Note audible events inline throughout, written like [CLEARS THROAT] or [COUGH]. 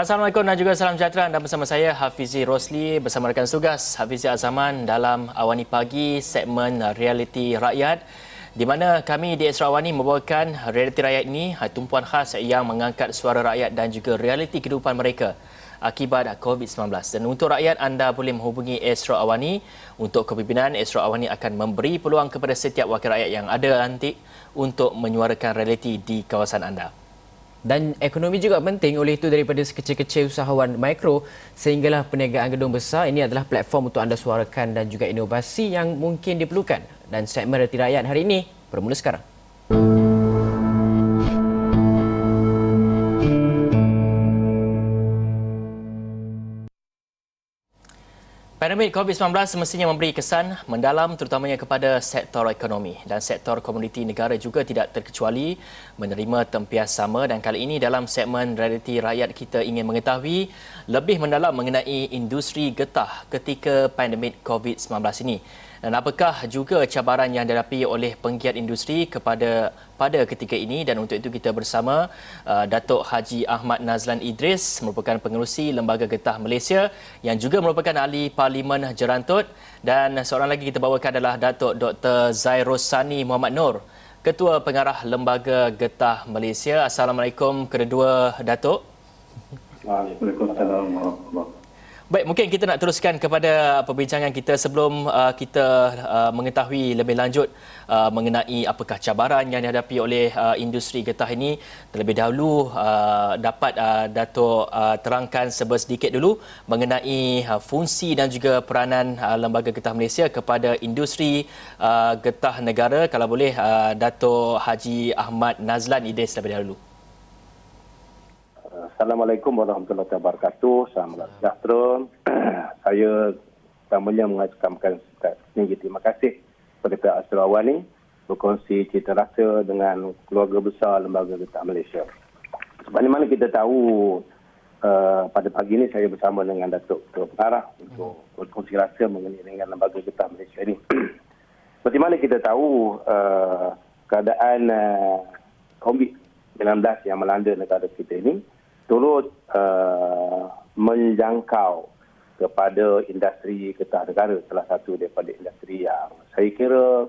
Assalamualaikum dan juga salam sejahtera dan bersama saya Hafizi Rosli bersama rekan tugas Hafizi Azaman dalam Awani Pagi segmen Realiti Rakyat di mana kami di Esra Awani membawakan Realiti Rakyat ini tumpuan khas yang mengangkat suara rakyat dan juga realiti kehidupan mereka akibat COVID-19. Dan untuk rakyat anda boleh menghubungi Esra Awani untuk kepimpinan Esra Awani akan memberi peluang kepada setiap wakil rakyat yang ada nanti untuk menyuarakan realiti di kawasan anda. Dan ekonomi juga penting oleh itu daripada sekecil-kecil usahawan mikro sehinggalah perniagaan gedung besar ini adalah platform untuk anda suarakan dan juga inovasi yang mungkin diperlukan. Dan segmen Reti Rakyat hari ini bermula sekarang. Pandemik COVID-19 semestinya memberi kesan mendalam terutamanya kepada sektor ekonomi. Dan sektor komoditi negara juga tidak terkecuali menerima tempias sama. Dan kali ini dalam segmen realiti rakyat kita ingin mengetahui lebih mendalam mengenai industri getah ketika pandemik COVID-19 ini dan apakah juga cabaran yang dihadapi oleh penggiat industri kepada pada ketika ini dan untuk itu kita bersama uh, Datuk Haji Ahmad Nazlan Idris merupakan pengerusi Lembaga Getah Malaysia yang juga merupakan ahli Parlimen Jerantut dan seorang lagi kita bawakan adalah Datuk Dr. Zairus Sani Muhammad Nur Ketua Pengarah Lembaga Getah Malaysia. Assalamualaikum kedua Datuk. Waalaikumsalam warahmatullahi Baik, mungkin kita nak teruskan kepada perbincangan kita sebelum uh, kita uh, mengetahui lebih lanjut uh, mengenai apakah cabaran yang dihadapi oleh uh, industri getah ini. Terlebih dahulu uh, dapat uh, Datuk uh, terangkan sedikit dulu mengenai uh, fungsi dan juga peranan uh, Lembaga Getah Malaysia kepada industri uh, getah negara. Kalau boleh uh, Datuk Haji Ahmad Nazlan Idris terlebih dahulu. Assalamualaikum warahmatullahi wabarakatuh. Salam sejahtera. [CLEARS THROAT] Saya pertamanya mengucapkan tinggi terima kasih kepada pihak Asrawan ini berkongsi cerita rasa dengan keluarga besar Lembaga Getah Malaysia. Sebab mana kita tahu uh, pada pagi ini saya bersama dengan Datuk Ketua Pengarah untuk berkongsi rasa mengenai dengan Lembaga Getah Malaysia ini. [CLEARS THROAT] Seperti mana kita tahu uh, keadaan uh, COVID-19 yang melanda negara kita ini, turut uh, menjangkau kepada industri getah negara salah satu daripada industri yang saya kira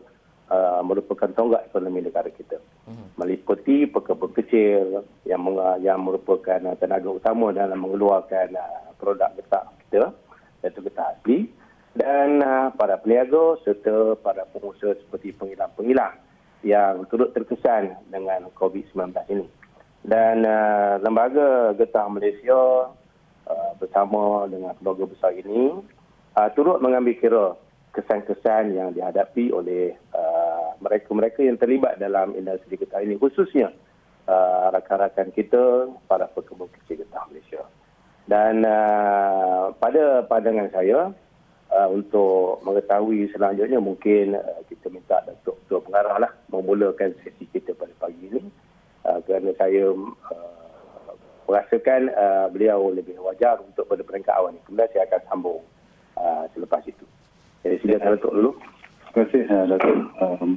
uh, merupakan tonggak ekonomi negara kita hmm. meliputi pekebun kecil yang yang merupakan tenaga utama dalam mengeluarkan uh, produk getah kita iaitu getah asli dan uh, para peniaga serta para pengusaha seperti pengilang-pengilang yang turut terkesan dengan COVID-19 ini dan uh, lembaga getah Malaysia uh, bersama dengan keluarga besar ini uh, turut mengambil kira kesan-kesan yang dihadapi oleh uh, mereka-mereka yang terlibat dalam industri getah ini khususnya uh, rakan-rakan kita para pekebun kecil getah Malaysia. Dan uh, pada pandangan saya uh, untuk mengetahui selanjutnya mungkin uh, kita minta Datuk Ketua Pengarah lah memulakan sesi kita pada pagi ini uh, kerana saya uh, merasakan uh, beliau lebih wajar untuk pada peringkat awal ini. Kemudian saya akan sambung uh, selepas itu. Jadi silakan Datuk dulu. Terima kasih uh, Datuk. Um,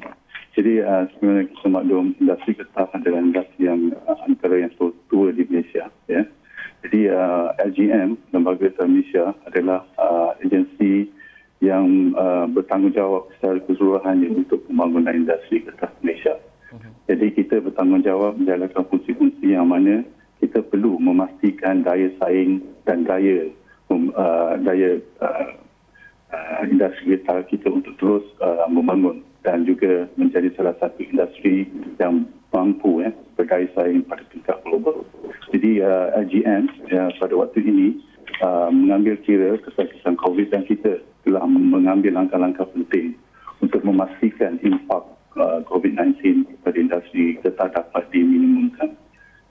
jadi uh, sebenarnya kita maklum industri getah adalah industri yang uh, antara yang tua di Malaysia. Ya. Jadi uh, LGM, Lembaga Getah Malaysia adalah uh, agensi yang uh, bertanggungjawab secara keseluruhan untuk pembangunan industri getah Malaysia. Jadi kita bertanggungjawab menjalankan fungsi-fungsi yang mana kita perlu memastikan daya saing dan daya um, uh, daya uh, uh, industri kita, kita untuk terus uh, membangun dan juga menjadi salah satu industri yang mampu ya, berdaya saing pada tingkat global. Jadi uh, LGN ya, pada waktu ini uh, mengambil kira kesan-kesan COVID dan kita telah mengambil langkah-langkah penting untuk memastikan impak uh, COVID-19 pada industri tetap dapat diminimumkan.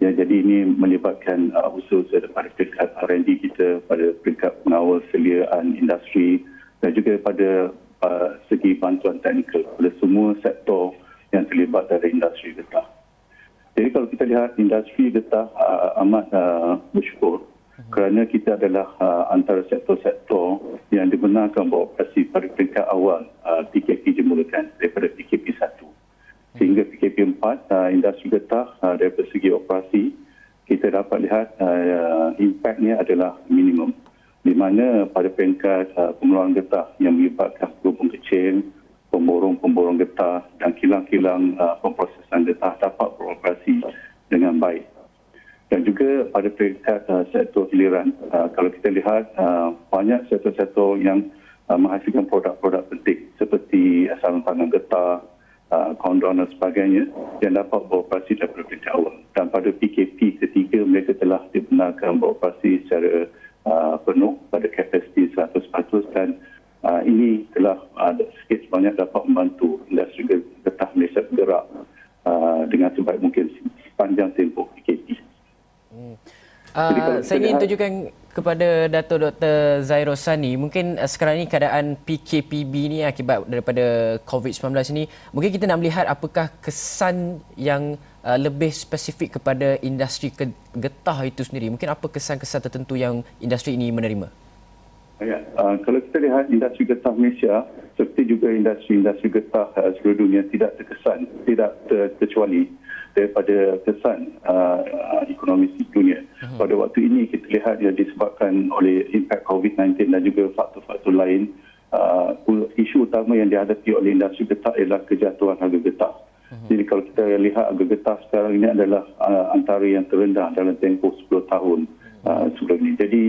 Ya, jadi ini melibatkan uh, usaha pada peringkat R&D kita, pada peringkat pengawal seliaan industri dan juga pada uh, segi bantuan teknikal pada semua sektor yang terlibat dari industri getah. Jadi kalau kita lihat industri getah uh, amat uh, bersyukur kerana kita adalah uh, antara sektor-sektor yang dibenarkan beroperasi pada peringkat awal uh, PKP dimulakan daripada PKP 1 sehingga PKP 4 uh, industri getah uh, dari segi operasi kita dapat lihat uh, impaknya adalah minimum di mana pada peringkat uh, pengeluaran getah yang melibatkan gelombang kecil, pemborong-pemborong getah dan kilang-kilang uh, pemprosesan getah dapat beroperasi dengan baik. Dan juga pada peringkat uh, sektor hiliran, uh, kalau kita lihat uh, banyak sektor-sektor yang uh, menghasilkan produk-produk penting seperti sarung tangan getah, uh, kondom dan sebagainya yang dapat beroperasi daripada peringkat awal. Dan pada PKP ketiga mereka telah dibenarkan beroperasi secara uh, penuh pada kapasiti 100% dan uh, ini telah uh, sikit sebanyak dapat membantu industri getah Malaysia bergerak uh, dengan sebaik mungkin sepanjang tempoh PKP. Hmm. Uh, saya ingin tunjukkan kepada Dato' Dr. Zairus Sani, mungkin uh, sekarang ini keadaan PKPB ni akibat daripada COVID-19 ini, mungkin kita nak melihat apakah kesan yang uh, lebih spesifik kepada industri getah itu sendiri. Mungkin apa kesan-kesan tertentu yang industri ini menerima? Ya, uh, kalau kita lihat industri getah Malaysia, seperti juga industri-industri getah uh, seluruh dunia tidak terkesan, tidak terkecuali daripada kesan uh, ekonomi dunia. Uh-huh. Pada waktu ini kita lihat ia disebabkan oleh impak COVID-19 dan juga faktor-faktor lain. Uh, isu utama yang dihadapi oleh industri getah ialah kejatuhan harga getah. Uh-huh. Jadi kalau kita lihat harga getah sekarang ini adalah uh, antara yang terendah dalam tempoh 10 tahun uh, sebelum ini. Jadi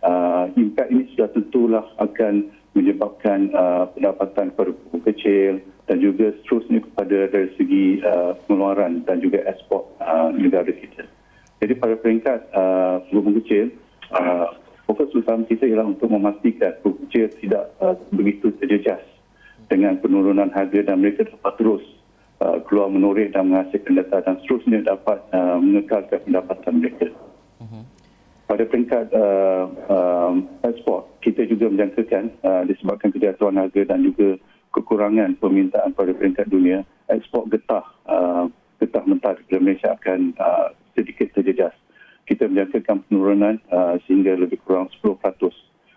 uh, impak ini sudah tentulah akan menyebabkan uh, pendapatan kepada kecil, dan juga seterusnya kepada dari segi uh, pengeluaran dan juga ekspor uh, negara kita. Jadi pada peringkat uh, penghubung kecil, uh, fokus utama kita ialah untuk memastikan penghubung kecil tidak uh, begitu terjejas dengan penurunan harga dan mereka dapat terus uh, keluar menoreh dan menghasilkan data dan seterusnya dapat uh, mengekalkan pendapatan mereka. Mhm. Pada peringkat uh, uh, ekspor, kita juga menjangkakan uh, disebabkan kejatuhan harga dan juga kekurangan permintaan pada peringkat dunia, ekspor getah uh, getah mentah dari Malaysia akan uh, sedikit terjejas. Kita menjangkakan penurunan uh, sehingga lebih kurang 10%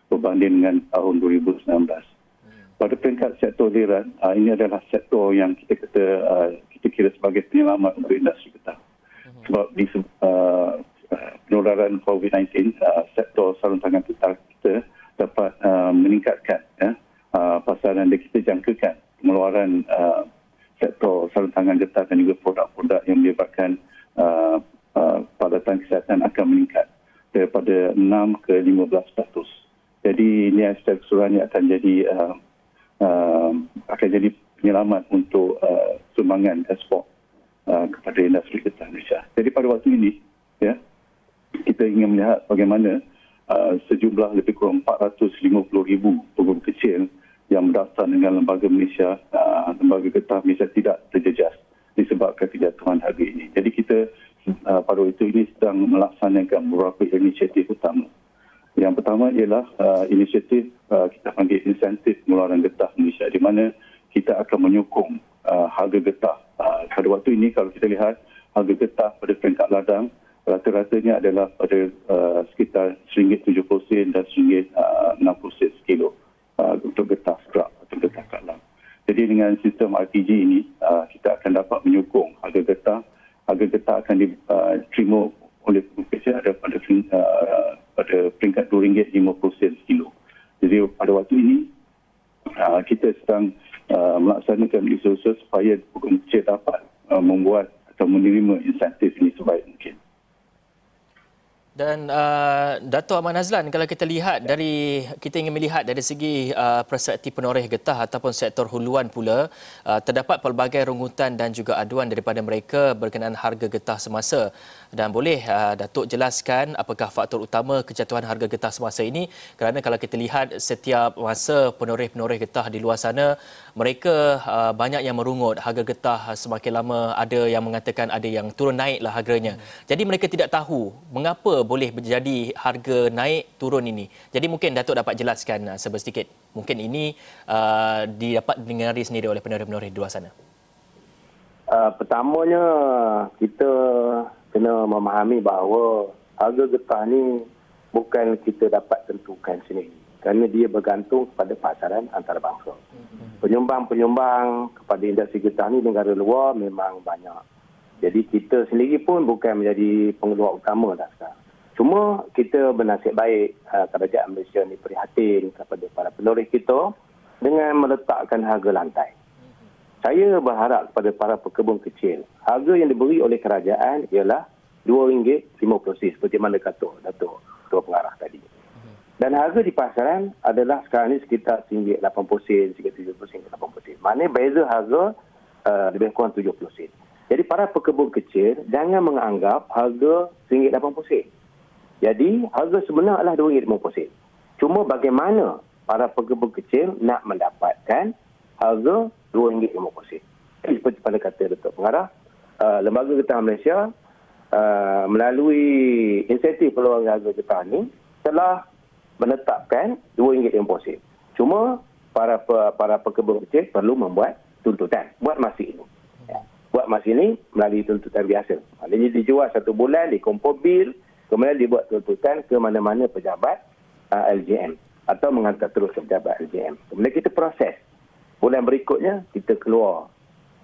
berbanding dengan tahun 2019. Pada peringkat sektor liran, uh, ini adalah sektor yang kita kata uh, kita kira sebagai penyelamat untuk industri getah. Sebab di uh, penularan COVID-19, uh, sektor sarung tangan getah kita dapat uh, meningkatkan yang kita jangkakan pengeluaran uh, sektor sarung tangan getah dan juga produk-produk yang melibatkan uh, uh, peralatan kesihatan akan meningkat daripada 6 ke 15 status. Jadi ini secara keseluruhannya akan jadi uh, uh, akan jadi penyelamat untuk uh, sumbangan ekspor uh, kepada industri getah Malaysia. Jadi pada waktu ini ya kita ingin melihat bagaimana uh, sejumlah lebih kurang 450 ribu pengguna kecil yang berdasar dengan lembaga Malaysia, uh, lembaga getah Malaysia tidak terjejas disebabkan kejatuhan harga ini. Jadi kita uh, pada waktu ini sedang melaksanakan beberapa inisiatif utama. Yang pertama ialah uh, inisiatif uh, kita panggil insentif pengeluaran getah Malaysia di mana kita akan menyokong uh, harga getah. Uh, pada waktu ini kalau kita lihat harga getah pada peringkat ladang rata-ratanya adalah pada uh, sekitar RM1.70 dan RM1.60 sekilo uh, untuk getah scrap atau getah kalam. Jadi dengan sistem RPG ini, uh, kita akan dapat menyokong harga getah. Harga getah akan diterima uh, oleh pengkecil ada pada, uh, pada peringkat RM2.50 kilo. Jadi pada waktu ini, uh, kita sedang uh, melaksanakan usaha supaya pengkecil dapat uh, membuat atau menerima insentif ini sebaik mungkin. Dan uh, Dato' Ahmad Nazlan, kalau kita lihat dari, kita ingin melihat dari segi uh, perspektif penoreh getah ataupun sektor huluan pula, uh, terdapat pelbagai rungutan dan juga aduan daripada mereka berkenaan harga getah semasa. Dan boleh uh, Datuk jelaskan apakah faktor utama kejatuhan harga getah semasa ini? Kerana kalau kita lihat setiap masa penoreh-penoreh getah di luar sana, mereka uh, banyak yang merungut harga getah semakin lama ada yang mengatakan ada yang turun naiklah harganya. Hmm. Jadi mereka tidak tahu mengapa boleh menjadi harga naik turun ini. Jadi mungkin Datuk dapat jelaskan uh, sedikit. Mungkin ini uh, didapat didengari sendiri oleh penoreh-penoreh di luar sana. Uh, pertamanya kita kena memahami bahawa harga getah ni bukan kita dapat tentukan sendiri kerana dia bergantung kepada pasaran antarabangsa. Penyumbang-penyumbang kepada industri getah ni negara luar memang banyak. Jadi kita sendiri pun bukan menjadi pengeluar utama dah sekarang. Cuma kita bernasib baik uh, kerajaan Malaysia ni prihatin kepada para penoreh kita dengan meletakkan harga lantai. Saya berharap kepada para pekebun kecil, harga yang diberi oleh kerajaan ialah RM2.50 seperti mana kata Datuk Ketua Pengarah tadi. Dan harga di pasaran adalah sekarang ni sekitar RM1.80 sen, RM1.70 sen, RM80 sen. Maknanya beza harga uh, lebih kurang RM70 sen. Jadi para pekebun kecil jangan menganggap harga RM1.80 sen. Jadi harga sebenar adalah RM2.50 sen. Cuma bagaimana para pekebun kecil nak mendapatkan harga RM2.50 sen. Seperti pada kata Datuk Pengarah, uh, Lembaga Getah Malaysia uh, melalui insentif peluang harga getah ini telah menetapkan RM2.50. Cuma para para pekebun kecil perlu membuat tuntutan buat masa ini. Ya. Buat masa ini melalui tuntutan biasa. Maknanya dijual satu bulan, dikumpul bil, kemudian dibuat tuntutan ke mana-mana pejabat uh, LJM atau menghantar terus ke pejabat LJM. Kemudian kita proses. Bulan berikutnya kita keluar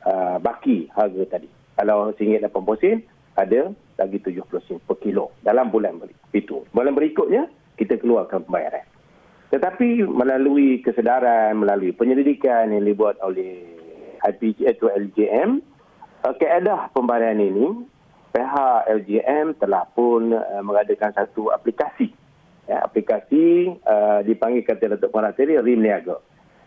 uh, baki harga tadi. Kalau RM1.80 ada lagi 70 sen per kilo dalam bulan itu. Bulan berikutnya kita keluarkan pembayaran. Tetapi melalui kesedaran, melalui penyelidikan yang dibuat oleh IPG atau LJM, uh, keadaan pembayaran ini, pihak LJM telah pun uh, mengadakan satu aplikasi. Ya, aplikasi uh, dipanggil kata Datuk Puan tadi, RIM Niaga.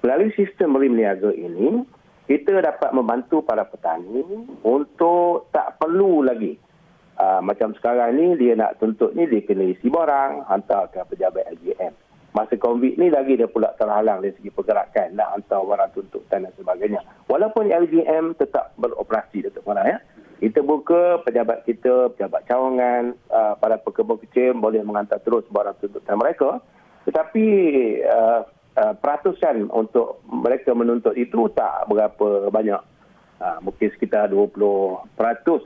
Melalui sistem RIM Niaga ini, kita dapat membantu para petani untuk tak perlu lagi Uh, macam sekarang ni dia nak tuntut ni dia kena isi barang hantar ke pejabat LGM. Masa COVID ni lagi dia pula terhalang dari segi pergerakan nak hantar barang tuntutan dan sebagainya. Walaupun LGM tetap beroperasi Datuk Mana ya. Kita buka pejabat kita, pejabat cawangan, uh, para pekebun kecil boleh menghantar terus barang tuntutan mereka. Tetapi uh, uh, peratusan untuk mereka menuntut itu tak berapa banyak. Uh, mungkin sekitar 20%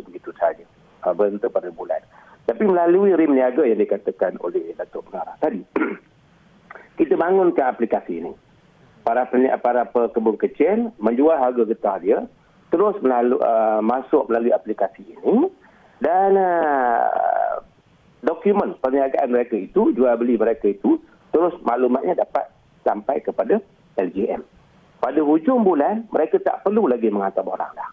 begitu saja uh, bentuk pada bulan. Tapi melalui rim niaga yang dikatakan oleh Datuk Pengarah tadi, [CLEARS THROAT] kita bangunkan aplikasi ini. Para para pekebun kecil menjual harga getah dia, terus melalui, uh, masuk melalui aplikasi ini dan uh, dokumen perniagaan mereka itu, jual beli mereka itu, terus maklumatnya dapat sampai kepada LGM. Pada hujung bulan, mereka tak perlu lagi menghantar barang dah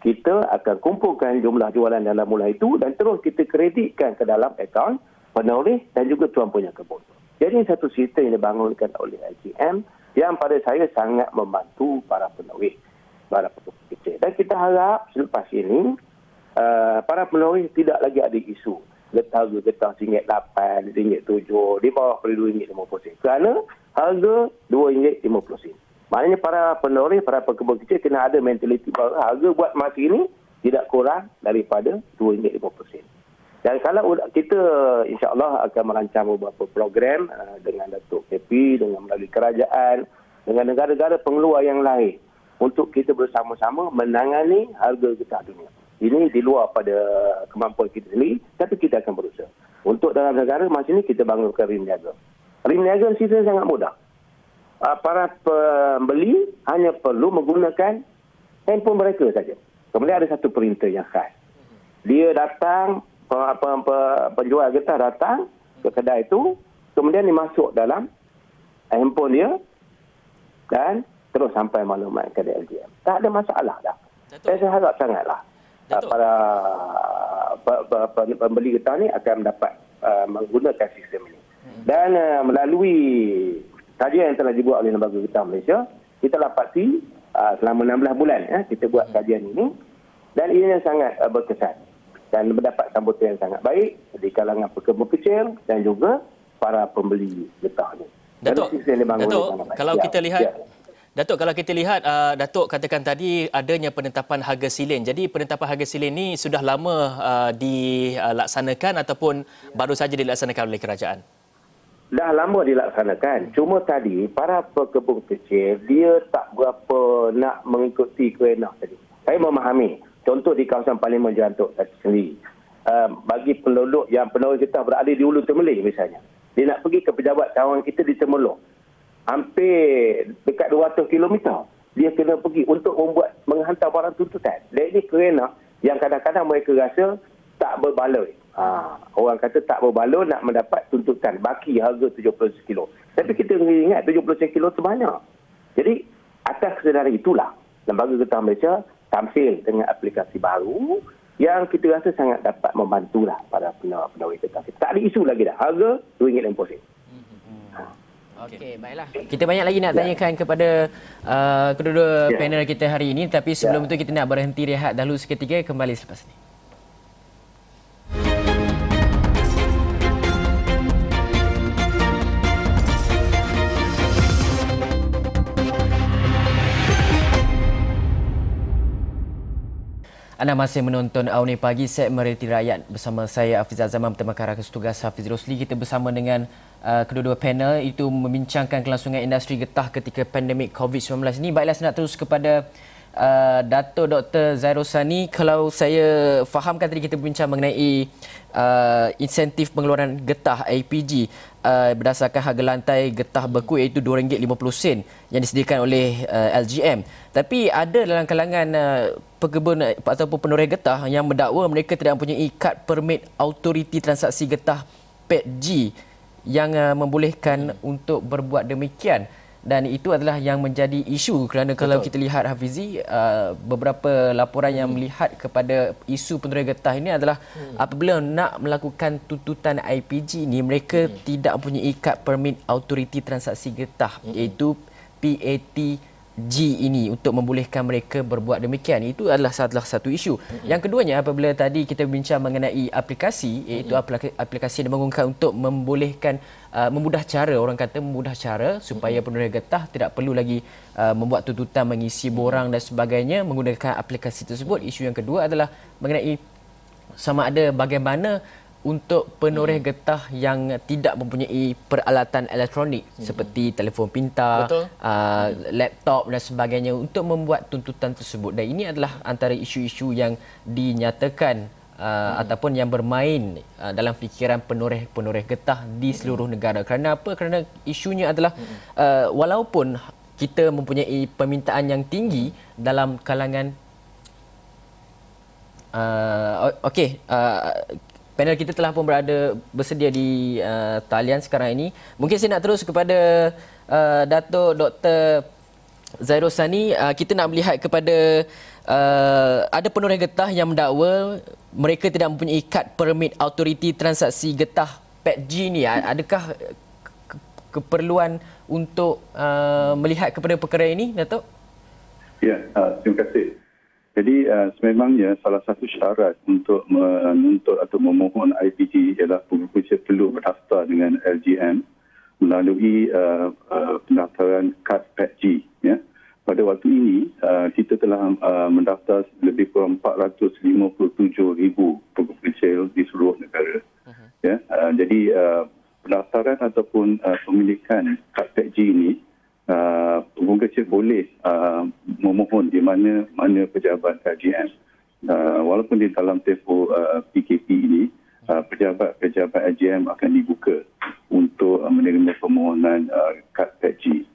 kita akan kumpulkan jumlah jualan dalam mula itu dan terus kita kreditkan ke dalam akaun penulis dan juga tuan punya kebun. Jadi satu sistem yang dibangunkan oleh IGM yang pada saya sangat membantu para penulis, para pekerja kita. Dan kita harap selepas ini, uh, para penulis tidak lagi ada isu. Getah-getah RM8, RM7, di bawah perlu RM2.50. Kerana harga RM2.50. Maknanya para penoreh, para pekebun kecil kena ada mentaliti bahawa harga buat masa ini tidak kurang daripada RM2.50. Dan kalau kita insyaAllah akan merancang beberapa program uh, dengan Datuk KP, dengan melalui kerajaan, dengan negara-negara pengeluar yang lain untuk kita bersama-sama menangani harga getah dunia. Ini di luar pada kemampuan kita sendiri, tapi kita akan berusaha. Untuk dalam negara, masa ini kita bangunkan rim niaga. Rim niaga sistem sangat mudah. Ah, para pembeli hanya perlu menggunakan handphone mereka saja. Kemudian ada satu perintah yang khas. Dia datang, penjual getah datang ke kedai itu, kemudian dimasuk dalam handphone dia dan terus sampai maklumat ke LGM. Tak ada masalah dah. Datuk. Saya harap sangatlah Datuk. para pembeli getah ni akan mendapat uh, menggunakan sistem ini. Hmm. Dan uh, melalui kajian yang telah dibuat oleh Lembaga Getah Malaysia, kita dapati uh, selama 16 bulan ya, kita buat kajian ini dan ini sangat uh, berkesan dan mendapat sambutan yang sangat baik di kalangan pekebun kecil dan juga para pembeli getah ini. Datuk, Datuk kalau ya, kita lihat ya. Datuk kalau kita lihat uh, Datuk katakan tadi adanya penetapan harga silin. Jadi penetapan harga silin ini sudah lama uh, dilaksanakan ataupun baru saja dilaksanakan oleh kerajaan dah lama dilaksanakan. Cuma tadi para pekebun kecil dia tak berapa nak mengikuti kewenangan tadi. Saya memahami. Contoh di kawasan Parlimen Jantuk sendiri. Uh, bagi penduduk yang penduduk kita berada di Ulu Temelih misalnya. Dia nak pergi ke pejabat kawan kita di Temelung. Hampir dekat 200 km. Dia kena pergi untuk membuat menghantar barang tuntutan. Dan ini kerana yang kadang-kadang mereka rasa tak berbaloi. Ha, orang kata tak berbaloi nak mendapat tuntutan baki harga 70 kilo. Tapi kita ingat 70 kilo tu banyak. Jadi atas kesedaran itulah Lembaga Getah Malaysia tampil dengan aplikasi baru yang kita rasa sangat dapat membantulah para penawar getah kita. Tak ada isu lagi dah. Harga RM2.50. Okey, baiklah. Kita banyak lagi nak ya. tanyakan kepada uh, kedua-dua ya. panel kita hari ini tapi sebelum ya. itu kita nak berhenti rehat dahulu seketika kembali selepas ini. Anda masih menonton Auni Pagi segmen Realiti Rakyat bersama saya Hafiz Azaman bersama Rakan Tugas Hafiz Rosli. Kita bersama dengan uh, kedua-dua panel itu membincangkan kelangsungan industri getah ketika pandemik COVID-19 ini. Baiklah saya nak terus kepada uh, Dato Dr. Zairosani. Kalau saya fahamkan tadi kita berbincang mengenai uh, insentif pengeluaran getah APG uh, berdasarkan harga lantai getah beku iaitu RM2.50 yang disediakan oleh uh, LGM. Tapi ada dalam kalangan uh, pekebun uh, ataupun penoreh getah yang mendakwa mereka tidak mempunyai kad permit autoriti transaksi getah PET-G yang uh, membolehkan hmm. untuk berbuat demikian dan itu adalah yang menjadi isu kerana Betul. kalau kita lihat Hafizi uh, beberapa laporan yang hmm. melihat kepada isu penerima getah ini adalah hmm. apabila nak melakukan tuntutan IPG ini mereka hmm. tidak mempunyai kad permit autoriti transaksi getah hmm. iaitu PAT G ini untuk membolehkan mereka berbuat demikian itu adalah salah satu isu. Mm-hmm. Yang keduanya apabila tadi kita bincang mengenai aplikasi iaitu mm-hmm. aplikasi yang mengungkapkan untuk membolehkan uh, memudah cara orang kata memudah cara supaya mm-hmm. penerima getah tidak perlu lagi uh, membuat tuntutan mengisi borang dan sebagainya menggunakan aplikasi tersebut. Isu yang kedua adalah mengenai sama ada bagaimana untuk penoreh hmm. getah yang tidak mempunyai peralatan elektronik hmm. seperti telefon pintar, uh, hmm. laptop dan sebagainya untuk membuat tuntutan tersebut dan ini adalah antara isu-isu yang dinyatakan uh, hmm. ataupun yang bermain uh, dalam fikiran penoreh-penoreh getah di hmm. seluruh negara. Kerana apa? Kerana isunya adalah hmm. uh, walaupun kita mempunyai permintaan yang tinggi dalam kalangan Uh, Okey, uh, panel kita telah pun berada bersedia di uh, talian sekarang ini. Mungkin saya nak terus kepada uh, Datuk Dr. Zairul Sani. Uh, kita nak melihat kepada uh, ada penulis getah yang mendakwa mereka tidak mempunyai kad permit autoriti transaksi getah PETG ni. Adakah keperluan untuk uh, melihat kepada perkara ini, Datuk? Ya, uh, terima kasih. Jadi uh, sememangnya salah satu syarat untuk menuntut atau memohon IPG ialah pengurusan perlu berdaftar dengan LGM melalui uh, uh, pendaftaran kad PETG. Ya. Pada waktu ini uh, kita telah uh, mendaftar lebih kurang 457 ribu pengurusan di seluruh negara. Uh-huh. Ya. Uh, jadi uh, pendaftaran ataupun uh, pemilikan kad PETG ini uh, pengguna kecil boleh uh, memohon di mana mana pejabat KGM. Uh, walaupun di dalam tempoh uh, PKP ini, uh, pejabat-pejabat AGM akan dibuka untuk uh, menerima permohonan uh, kad PETG.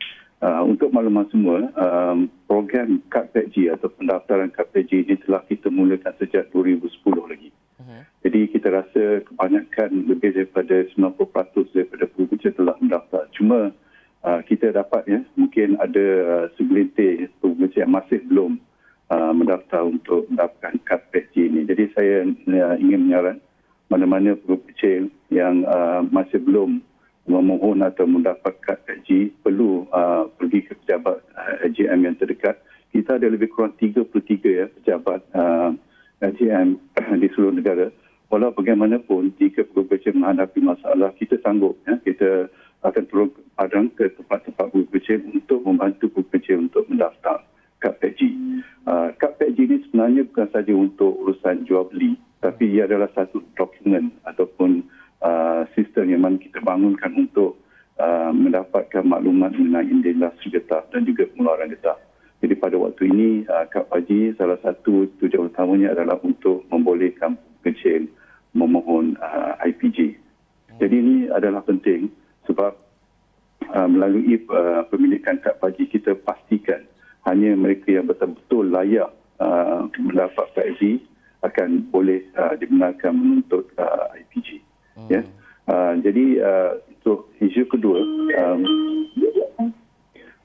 Uh, untuk maklumat semua, um, program kad PETG atau pendaftaran kad PETG ini telah kita mulakan sejak 2010 lagi. Uh-huh. Jadi kita rasa kebanyakan lebih daripada 90% daripada pengguna telah mendaftar. Cuma uh, kita dapat ya mungkin ada uh, segelintir pengguna yang masih belum uh, mendaftar untuk mendapatkan kad PHG ini. Jadi saya uh, ingin menyaran mana-mana kecil yang uh, masih belum memohon atau mendapat kad PHG perlu uh, pergi ke pejabat uh, AGM yang terdekat. Kita ada lebih kurang 33 ya pejabat uh, AGM [CLEARS THROAT] di seluruh negara. Walau bagaimanapun jika kecil menghadapi masalah kita sanggup ya kita akan turun padang ke tempat-tempat guru kecil untuk membantu guru kecil untuk mendaftar kad PG. Uh, kad PG ini sebenarnya bukan saja untuk urusan jual beli tapi ia adalah satu dokumen ataupun uh, sistem yang mana kita bangunkan untuk uh, mendapatkan maklumat mengenai industri getah dan juga pengeluaran getah. Jadi pada waktu ini uh, kad PG salah satu tujuan utamanya adalah untuk membolehkan kecil memohon uh, IPG. Jadi ini adalah penting sebab uh, melalui uh, pemilikan kad pagi kita pastikan hanya mereka yang betul-betul layak uh, mendapat PAG akan boleh uh, dibenarkan menuntut uh, IPG. Hmm. Ya. Uh, jadi uh, untuk isu kedua um,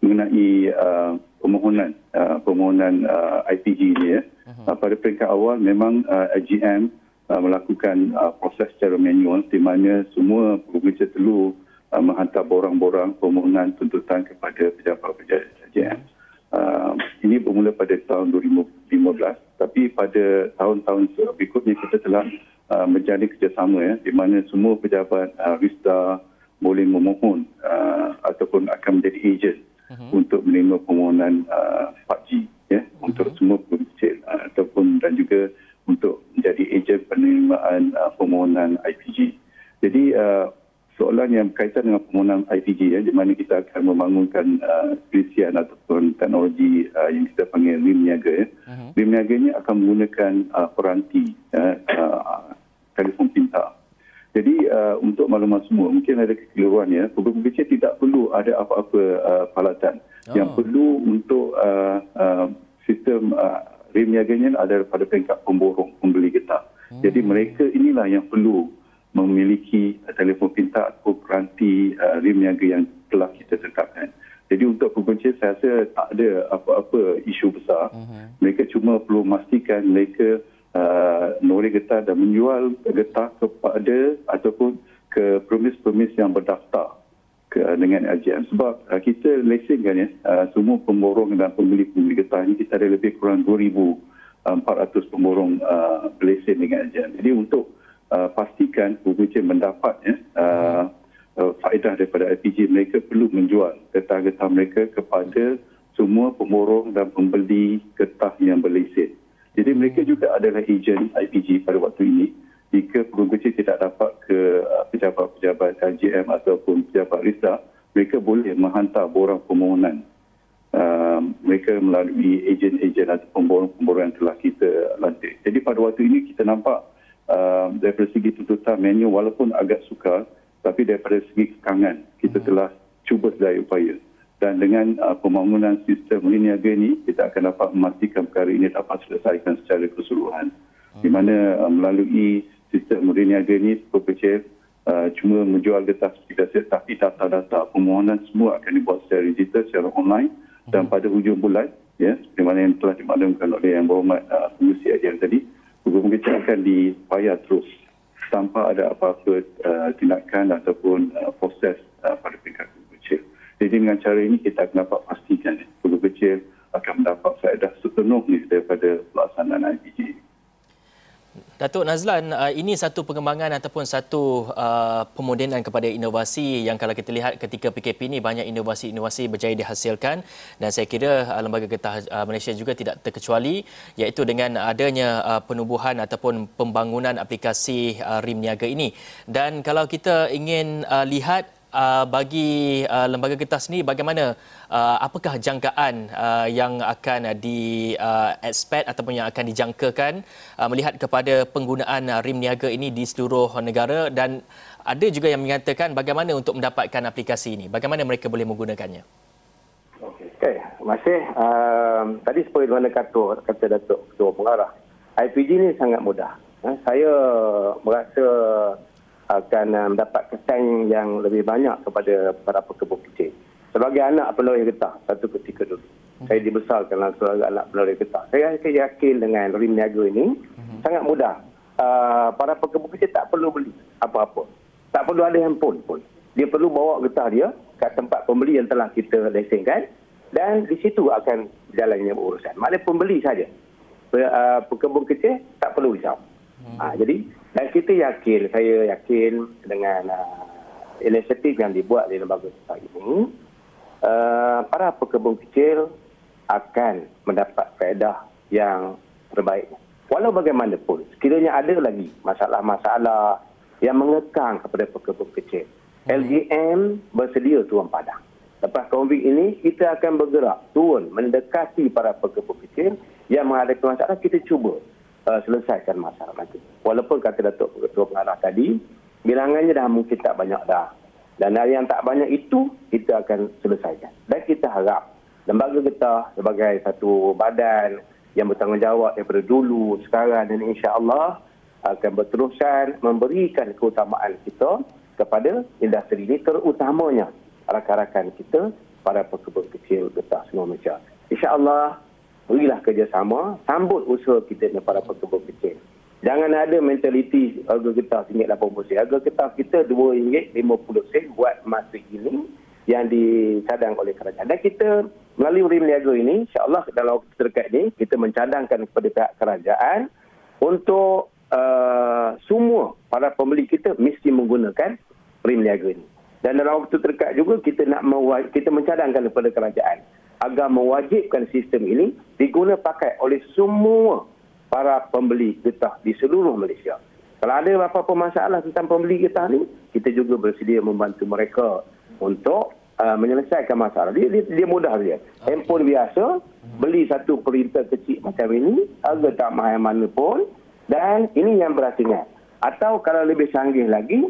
mengenai uh, permohonan uh, permohonan uh, IPG ini ya. Uh, pada peringkat awal memang uh, IGM uh, melakukan uh, proses secara manual di mana semua pengurusi perlu uh, menghantar borang-borang permohonan tuntutan kepada pejabat-pejabat IGM. Uh, ini bermula pada tahun 2015 tapi pada tahun-tahun berikutnya kita telah uh, menjalin kerjasama ya di mana semua pejabat uh, RISDA boleh memohon uh, ataupun akan menjadi ejen uh-huh. untuk menerima permohonan uh, 4G ya uh-huh. untuk semua pengurusi uh, ataupun dan juga untuk menjadi ejen penerimaan uh, permohonan IPG. Jadi uh, soalan yang berkaitan dengan permohonan IPG ya, di mana kita akan membangunkan uh, perisian ataupun teknologi uh, yang kita panggil RIM niaga. Ya. Uh-huh. RIM niaga ini akan menggunakan uh, peranti ya, uh, telefon pintar. Jadi uh, untuk maklumat semua, mungkin ada kekeliruan ya, pembeli kecil tidak perlu ada apa-apa uh, palatan. Oh. Yang perlu untuk uh, uh, sistem uh, RIM niaganya adalah pada peringkat pemborong pembeli getah. Hmm. Jadi mereka inilah yang perlu memiliki uh, telefon pintar atau peranti uh, rim niaga yang telah kita tetapkan. Jadi untuk pengunci saya rasa tak ada apa-apa isu besar. Uh-huh. Mereka cuma perlu memastikan mereka uh, nori getah dan menjual getah kepada ataupun ke premis-premis yang berdaftar ke, dengan LGM. Sebab uh, kita lesen kan ya, uh, semua pemborong dan pembeli-pembeli getah ini kita ada lebih kurang 2,400 uh, pemborong uh, lesen dengan LGM. Jadi untuk uh, pastikan penguji mendapat ya, uh, uh, faedah daripada IPG mereka perlu menjual getah-getah mereka kepada semua pemborong dan pembeli getah yang berlesen. Jadi mereka juga adalah ejen IPG pada waktu ini. Jika penguji tidak dapat ke uh, pejabat-pejabat LGM ataupun pejabat RISA, mereka boleh menghantar borang permohonan uh, mereka melalui ejen-ejen atau pemborong-pemborong yang telah kita lantik. Jadi pada waktu ini kita nampak uh, daripada segi tuntutan menu walaupun agak sukar tapi daripada segi kekangan kita hmm. telah cuba sedaya upaya dan dengan uh, pembangunan sistem liniaga ini kita akan dapat memastikan perkara ini dapat selesaikan secara keseluruhan hmm. di mana uh, melalui sistem liniaga ini PPCF uh, cuma menjual getah seperti biasa tapi data-data permohonan semua akan dibuat secara digital secara online hmm. dan pada hujung bulan ya seperti mana yang telah dimaklumkan oleh yang berhormat uh, pengurusi ajar tadi hukum kita akan dipayah terus tanpa ada apa-apa uh, tindakan ataupun uh, proses uh, pada peringkat guru kecil. Jadi dengan cara ini kita akan dapat pastikan guru kecil akan mendapat faedah sepenuhnya daripada pelaksanaan IPG ini. Datuk Nazlan, uh, ini satu pengembangan ataupun satu uh, pemodenan kepada inovasi yang kalau kita lihat ketika PKP ini banyak inovasi-inovasi berjaya dihasilkan dan saya kira uh, Lembaga Getah Malaysia juga tidak terkecuali iaitu dengan adanya penubuhan ataupun pembangunan aplikasi RIM Niaga ini. Dan kalau kita ingin lihat uh, bagi uh, lembaga getah sendiri bagaimana uh, apakah jangkaan uh, yang akan di uh, expect ataupun yang akan dijangkakan uh, melihat kepada penggunaan uh, rim niaga ini di seluruh negara? Dan ada juga yang mengatakan bagaimana untuk mendapatkan aplikasi ini. Bagaimana mereka boleh menggunakannya? Okey, masih um, tadi seperti mana kata kata Datuk Ketua Pengarah IPG ini sangat mudah. Saya merasa akan uh, mendapat kesan yang lebih banyak kepada para pekebun kecil. Sebagai anak peneroris getah, satu ketika dulu. Hmm. Saya dibesarkan sebagai anak peneroris getah. Saya yakin dengan rim niaga ini hmm. sangat mudah. Uh, para pekebun kecil tak perlu beli apa-apa. Tak perlu ada handphone pun. Dia perlu bawa getah dia ke tempat pembeli yang telah kita lesenkan dan di situ akan jalannya urusan. Maknanya pembeli saja. Uh, pekebun kecil tak perlu risau. Hmm. Ha, jadi dan kita yakin, saya yakin dengan uh, inisiatif yang dibuat di lembaga besar ini, uh, para pekebun kecil akan mendapat faedah yang terbaik. Walau bagaimanapun, sekiranya ada lagi masalah-masalah yang mengekang kepada pekebun kecil, hmm. LGM bersedia turun padang. Lepas COVID ini, kita akan bergerak turun mendekati para pekebun kecil yang menghadapi masalah, kita cuba uh, selesaikan masalah nanti. Walaupun kata Datuk Ketua Pengarah tadi, bilangannya dah mungkin tak banyak dah. Dan dari yang tak banyak itu, kita akan selesaikan. Dan kita harap lembaga kita sebagai satu badan yang bertanggungjawab daripada dulu, sekarang dan insya-Allah akan berterusan memberikan keutamaan kita kepada industri ini terutamanya rakan-rakan kita para pekebun kecil getah seluruh Malaysia. InsyaAllah berilah kerjasama, sambut usaha kita dengan para pekebun kecil. Jangan ada mentaliti harga getah RM1.80 sen. Harga getah kita RM2.50 sen buat masa ini yang dicadang oleh kerajaan. Dan kita melalui rim niaga ini, insyaAllah dalam waktu terdekat ini, kita mencadangkan kepada pihak kerajaan untuk uh, semua para pembeli kita mesti menggunakan rim niaga ini. Dan dalam waktu terdekat juga kita nak kita mencadangkan kepada kerajaan agar mewajibkan sistem ini diguna pakai oleh semua para pembeli getah di seluruh Malaysia. Kalau ada apa-apa masalah tentang pembeli getah ni, kita juga bersedia membantu mereka untuk uh, menyelesaikan masalah. Dia, dia, dia mudah dia. Handphone biasa, beli satu perinter kecil macam ini, harga tak mahal mana pun, dan ini yang berhasilnya. Atau kalau lebih canggih lagi,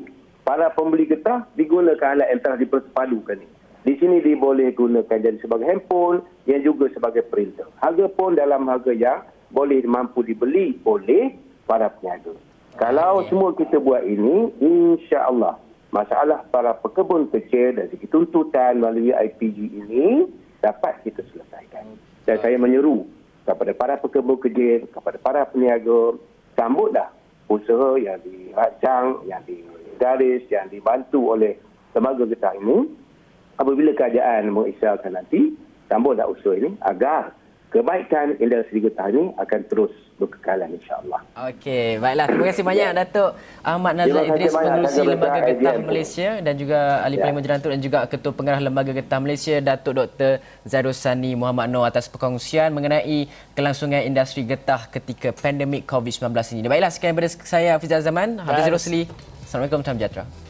para pembeli getah digunakan alat yang telah dipersepadukan ini. Di sini diboleh gunakan jadi sebagai handphone yang juga sebagai printer. Harga pun dalam harga yang boleh mampu dibeli oleh para peniaga. Kalau semua kita buat ini, insya-Allah masalah para pekebun kecil dan segi tuntutan melalui IPG ini dapat kita selesaikan. Dan saya menyeru kepada para pekebun kecil, kepada para peniaga, sambutlah usaha yang dirancang, yang digaris, yang dibantu oleh lembaga getah ini. Apabila kerajaan mengisyaratkan nanti, sambutlah usaha ini agar kebaikan industri getah ini akan terus berkekalan insyaAllah. Okey, baiklah. Terima kasih banyak ya. Datuk Ahmad Nazar Idris, pengerusi Lembaga Getah Malaysia dan juga Ahli ya. Parlimen Jerantuk dan juga Ketua Pengarah Lembaga Getah Malaysia, Datuk Dr. Zairul Sani Muhammad Noor atas perkongsian mengenai kelangsungan industri getah ketika pandemik COVID-19 ini. Baiklah, sekian daripada saya Hafiz Zaman. Hafiz Rosli. Assalamualaikum. Salam sejahtera.